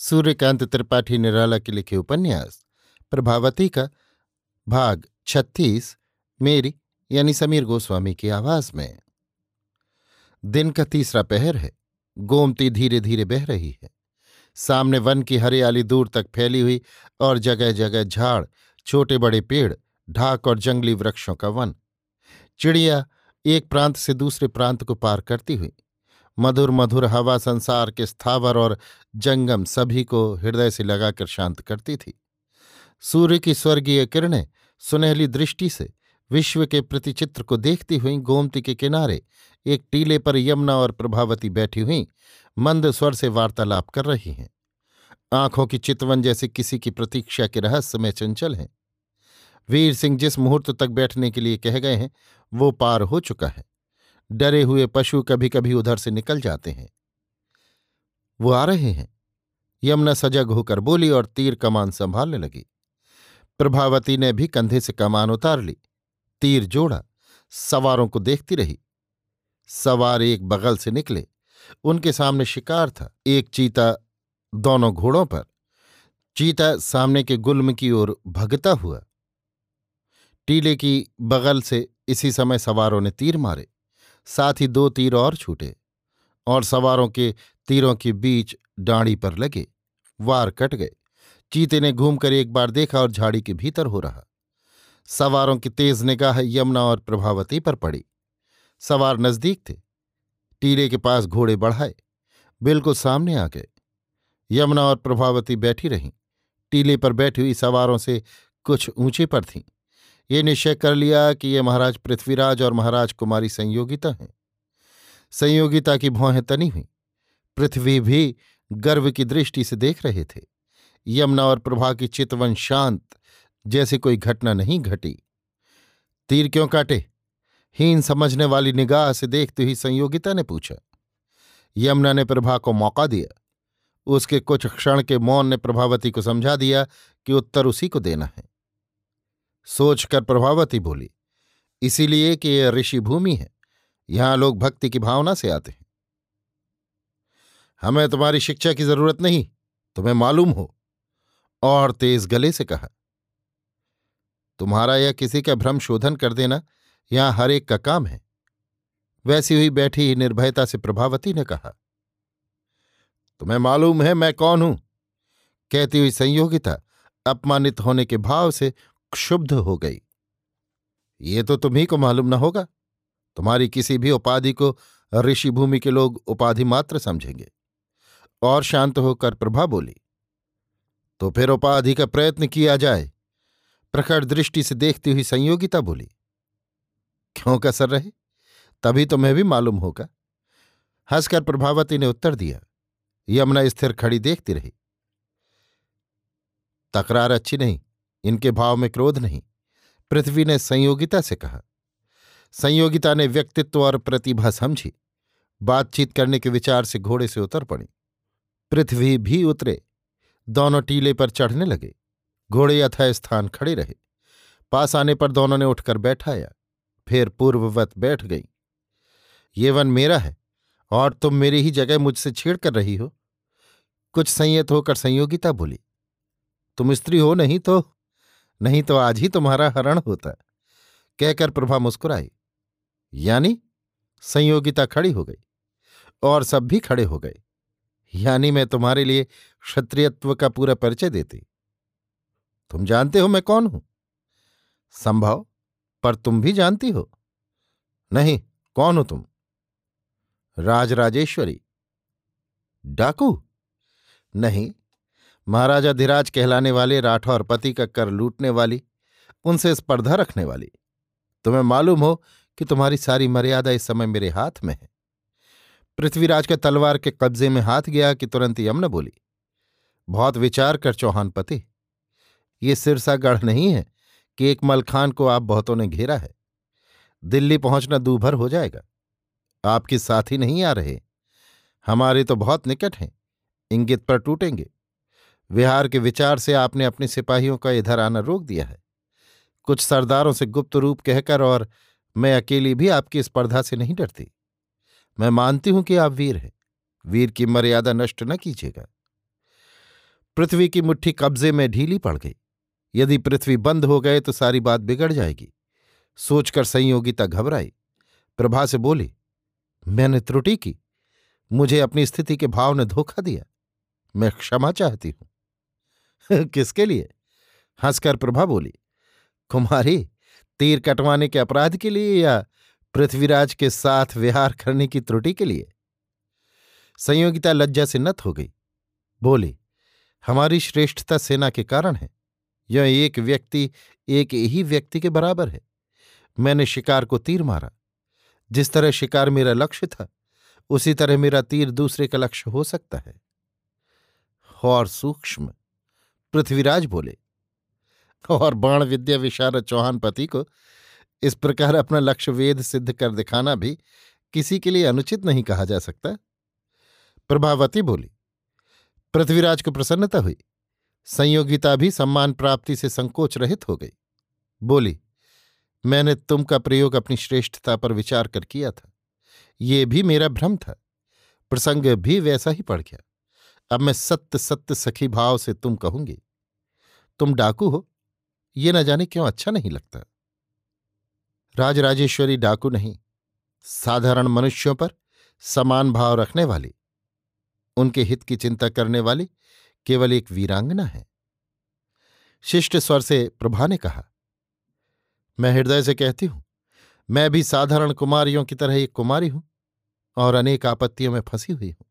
सूर्यकांत त्रिपाठी निराला के लिखे उपन्यास, प्रभावती का भाग छत्तीस, मेरी यानी समीर गोस्वामी की आवाज़ में। दिन का तीसरा पहर है, गोमती धीरे धीरे बह रही है। सामने वन की हरियाली दूर तक फैली हुई और जगह जगह झाड़ छोटे बड़े पेड़, ढाक और जंगली वृक्षों का वन। चिड़िया एक प्रांत से दूसरे प्रांत को पार करती हुई मधुर मधुर हवा संसार के स्थावर और जंगम सभी को हृदय से लगाकर शांत करती थी। सूर्य की स्वर्गीय किरणें सुनहली दृष्टि से विश्व के प्रतिचित्र को देखती हुई, गोमती के किनारे एक टीले पर यमुना और प्रभावती बैठी हुई, मंद स्वर से वार्तालाप कर रही हैं। आँखों की चितवन जैसे किसी की प्रतीक्षा के रहस्य में चंचल हैं। वीर सिंह जिस मुहूर्त तक बैठने के लिए कह गए हैं, वो पार हो चुका है। डरे हुए पशु कभी कभी उधर से निकल जाते हैं। वो आ रहे हैं। यमुना सजग होकर बोली और तीर कमान संभालने लगी। प्रभावती ने भी कंधे से कमान उतार ली। तीर जोड़ा। सवारों को देखती रही। सवार एक बगल से निकले। उनके सामने शिकार था। एक चीता दोनों घोड़ों पर। चीता सामने के गुल्म की ओर भगता हुआ। टीले की बगल से इसी समय सवारों ने तीर मारे। साथ ही दो तीर और छूटे और सवारों के तीरों के बीच डांडी पर लगे, वार कट गए। चीते ने घूमकर एक बार देखा और झाड़ी के भीतर हो रहा। सवारों की तेज निगाह यमुना और प्रभावती पर पड़ी। सवार नज़दीक थे। टीले के पास घोड़े बढ़ाए। बिल्कुल सामने आ गए। यमुना और प्रभावती बैठी रहीं। टीले पर बैठी हुई सवारों से कुछ ऊँचे पर थीं। ये निश्चय कर लिया कि ये महाराज पृथ्वीराज और महाराज कुमारी संयोगिता हैं। संयोगिता की भौहें तनी हुई। पृथ्वी भी गर्व की दृष्टि से देख रहे थे। यमुना और प्रभा की चितवन शांत, जैसे कोई घटना नहीं घटी। तीर क्यों काटे? हीन समझने वाली निगाह से देखते हुई संयोगिता ने पूछा। यमुना ने प्रभा को मौका दिया। उसके कुछ क्षण के मौन ने प्रभावती को समझा दिया कि उत्तर उसी को देना है। सोचकर प्रभावती बोली, इसीलिए कि यह ऋषि भूमि है, यहाँ लोग भक्ति की भावना से आते हैं। हमें तुम्हारी शिक्षा की ज़रूरत नहीं, तुम्हें मालूम हो, और तेज गले से कहा, तुम्हारा या किसी का भ्रम शोधन कर देना यहाँ हर एक का काम है। वैसी हुई बैठी ही निर्भयता से प्रभावती ने कहा, तुम्हें मालूम है मैं कौन हूँ? कहती हुई संयोगिता अपमानित होने के भाव से क्षुब्ध हो गई। ये तो तुम्ही को मालूम न होगा, तुम्हारी किसी भी उपाधि को ऋषिभूमि के लोग उपाधि मात्र समझेंगे। और शांत होकर प्रभा बोली तो फिर उपाधि का प्रयत्न किया जाए। प्रखर दृष्टि से देखती हुई संयोगिता बोली, क्यों कसर रहे? तभी तुम्हें भी मालूम होगा। हंसकर प्रभावती ने उत्तर दिया, यमुना स्थिर खड़ी देखती रही। तकरार अच्छी नहीं इनके भाव में क्रोध नहीं। पृथ्वी ने संयोगिता से कहा। संयोगिता ने व्यक्तित्व और प्रतिभा समझी। बातचीत करने के विचार से घोड़े से उतर पड़ी। पृथ्वी भी उतरे। दोनों टीले पर चढ़ने लगे। घोड़े यथा स्थान खड़े रहे। पास आने पर दोनों ने उठकर बैठाया। फिर पूर्ववत बैठ गई। ये वन मेरा है, और तुम मेरी ही जगह मुझसे छेड़ कर रही हो। कुछ संयत होकर संयोगिता बोली, तुम स्त्री हो नहीं तो नहीं तो आज ही तुम्हारा हरण होता कहकर प्रभा मुस्कुराई। यानी? संयोगिता खड़ी हो गई। और सब भी खड़े हो गए। यानी मैं तुम्हारे लिए क्षत्रियत्व का पूरा परिचय देती। तुम जानते हो मैं कौन हूँ? संभव, पर तुम भी जानती हो। नहीं, कौन हो तुम? राजराजेश्वरी। डाकू? नहीं महाराजा धीराज कहलाने वाले राठौर पति का कर लूटने वाली, उनसे स्पर्धा रखने वाली। तुम्हें मालूम हो कि तुम्हारी सारी मर्यादा इस समय मेरे हाथ में है। पृथ्वीराज के तलवार के कब्जे में हाथ गया कि तुरंत यमन बोली। बहुत विचार कर चौहान पति, ये सिरसा गढ़ नहीं है कि एक मलखान को आप बहुतों ने घेरा है। दिल्ली पहुँचना दूभर हो जाएगा। आपके साथी नहीं आ रहे। हमारे तो बहुत निकट हैं। इंगित पर टूटेंगे। विहार के विचार से आपने अपने सिपाहियों का इधर आना रोक दिया है। कुछ सरदारों से गुप्त रूप कहकर और मैं अकेली भी आपकी स्पर्धा से नहीं डरती। मैं मानती हूँ कि आप वीर हैं। वीर की मर्यादा नष्ट न कीजिएगा। पृथ्वी की मुट्ठी कब्जे में ढीली पड़ गई। यदि पृथ्वी बंद हो गए तो सारी बात बिगड़ जाएगी। सोचकर संयोगिता घबराई। प्रभा से बोली, मैंने त्रुटि की। मुझे अपनी स्थिति के भाव ने धोखा दिया। मैं क्षमा चाहती हूँ। किसके लिए? हंसकर प्रभा बोली, कुमारी, तीर कटवाने के अपराध के लिए या पृथ्वीराज के साथ विहार करने की त्रुटि के लिए? संयोगिता लज्जा से नत हो गई। बोली, हमारी श्रेष्ठता सेना के कारण है। यह एक व्यक्ति एक ही व्यक्ति के बराबर है। मैंने शिकार को तीर मारा। जिस तरह शिकार मेरा लक्ष्य था, उसी तरह मेरा तीर दूसरे का लक्ष्य हो सकता है। और सूक्ष्म पृथ्वीराज बोले, और बाण विद्या विशारद चौहान पति को इस प्रकार अपना लक्ष्य वेद सिद्ध कर दिखाना भी किसी के लिए अनुचित नहीं कहा जा सकता? प्रभावती बोली, पृथ्वीराज को प्रसन्नता हुई, संयोगिता भी सम्मान प्राप्ति से संकोच रहित हो गई। बोली, मैंने तुम का प्रयोग अपनी श्रेष्ठता पर विचार कर किया था। ये भी मेरा भ्रम था, प्रसंग भी वैसा ही पड़ गया। अब मैं सत्य सत्य सखी भाव से तुम कहूँगी। तुम डाकू हो, ये न जाने क्यों अच्छा नहीं लगता? राजराजेश्वरी डाकू नहीं, साधारण मनुष्यों पर समान भाव रखने वाली, उनके हित की चिंता करने वाली केवल एक वीरांगना है। शिष्ट स्वर से प्रभा ने कहा, मैं हृदय से कहती हूँ, मैं भी साधारण कुमारियों की तरह एक कुमारी हूँ और अनेक आपत्तियों में फंसी हुई हूँ।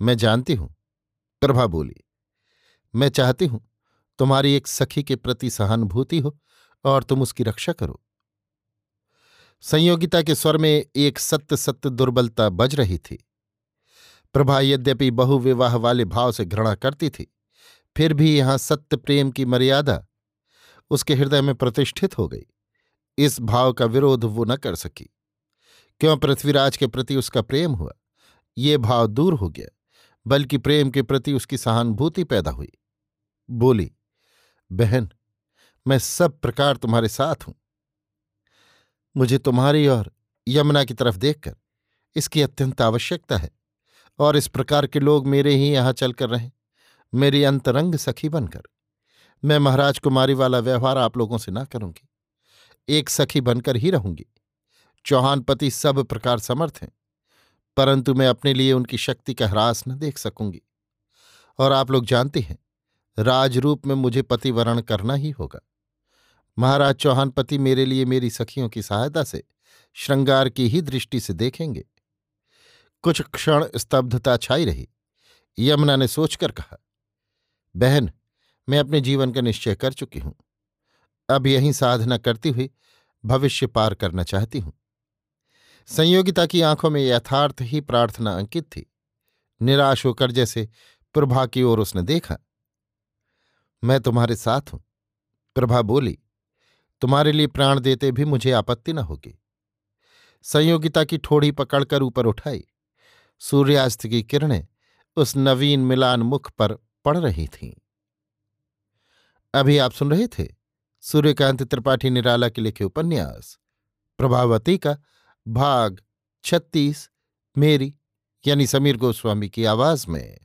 मैं जानती हूँ। प्रभा बोली, मैं चाहती हूँ तुम्हारी एक सखी के प्रति सहानुभूति हो और तुम उसकी रक्षा करो। संयोगिता के स्वर में एक सत्य सत्य दुर्बलता बज रही थी। प्रभा यद्यपि बहुविवाह वाले भाव से घृणा करती थी, फिर भी यहाँ सत्य प्रेम की मर्यादा उसके हृदय में प्रतिष्ठित हो गई। इस भाव का विरोध वो न कर सकी। क्यों पृथ्वीराज के प्रति उसका प्रेम हुआ? ये भाव दूर हो गया। बल्कि प्रेम के प्रति उसकी सहानुभूति पैदा हुई। बोली, बहन, मैं सब प्रकार तुम्हारे साथ हूँ। मुझे तुम्हारी और यमुना की तरफ़ देखकर इसकी अत्यंत आवश्यकता है और इस प्रकार के लोग मेरे ही यहाँ चलकर रहें, मेरी अंतरंग सखी बनकर। मैं महाराज कुमारी वाला व्यवहार आप लोगों से ना करूँगी। एक सखी बनकर ही रहूँगी। चौहान पति सब प्रकार समर्थ हैं। परंतु मैं अपने लिए उनकी शक्ति का ह्रास न देख सकूँगी। और आप लोग जानते हैं, राजरूप में मुझे पतिवरण करना ही होगा। महाराज चौहान पति मेरे लिए मेरी सखियों की सहायता से श्रृंगार की ही दृष्टि से देखेंगे। कुछ क्षण स्तब्धता छाई रही। यमुना ने सोचकर कहा, बहन, मैं अपने जीवन का निश्चय कर चुकी हूँ। अब यही साधना करती हुई भविष्य पार करना चाहती हूँ। संयोगिता की आँखों में यथार्थ ही प्रार्थना अंकित थी। निराश होकर जैसे प्रभा की ओर उसने देखा। मैं तुम्हारे साथ हूँ। प्रभा बोली, तुम्हारे लिए प्राण देते भी मुझे आपत्ति न होगी। संयोगिता की ठोड़ी पकड़कर ऊपर उठाई। सूर्यास्त की किरणें उस नवीन मिलान मुख पर पड़ रही थीं। अभी आप सुन रहे थे? सूर्यकांत त्रिपाठी निराला के लिखे उपन्यास। प्रभावती का भाग छत्तीस मेरी यानी समीर गोस्वामी की आवाज़ में।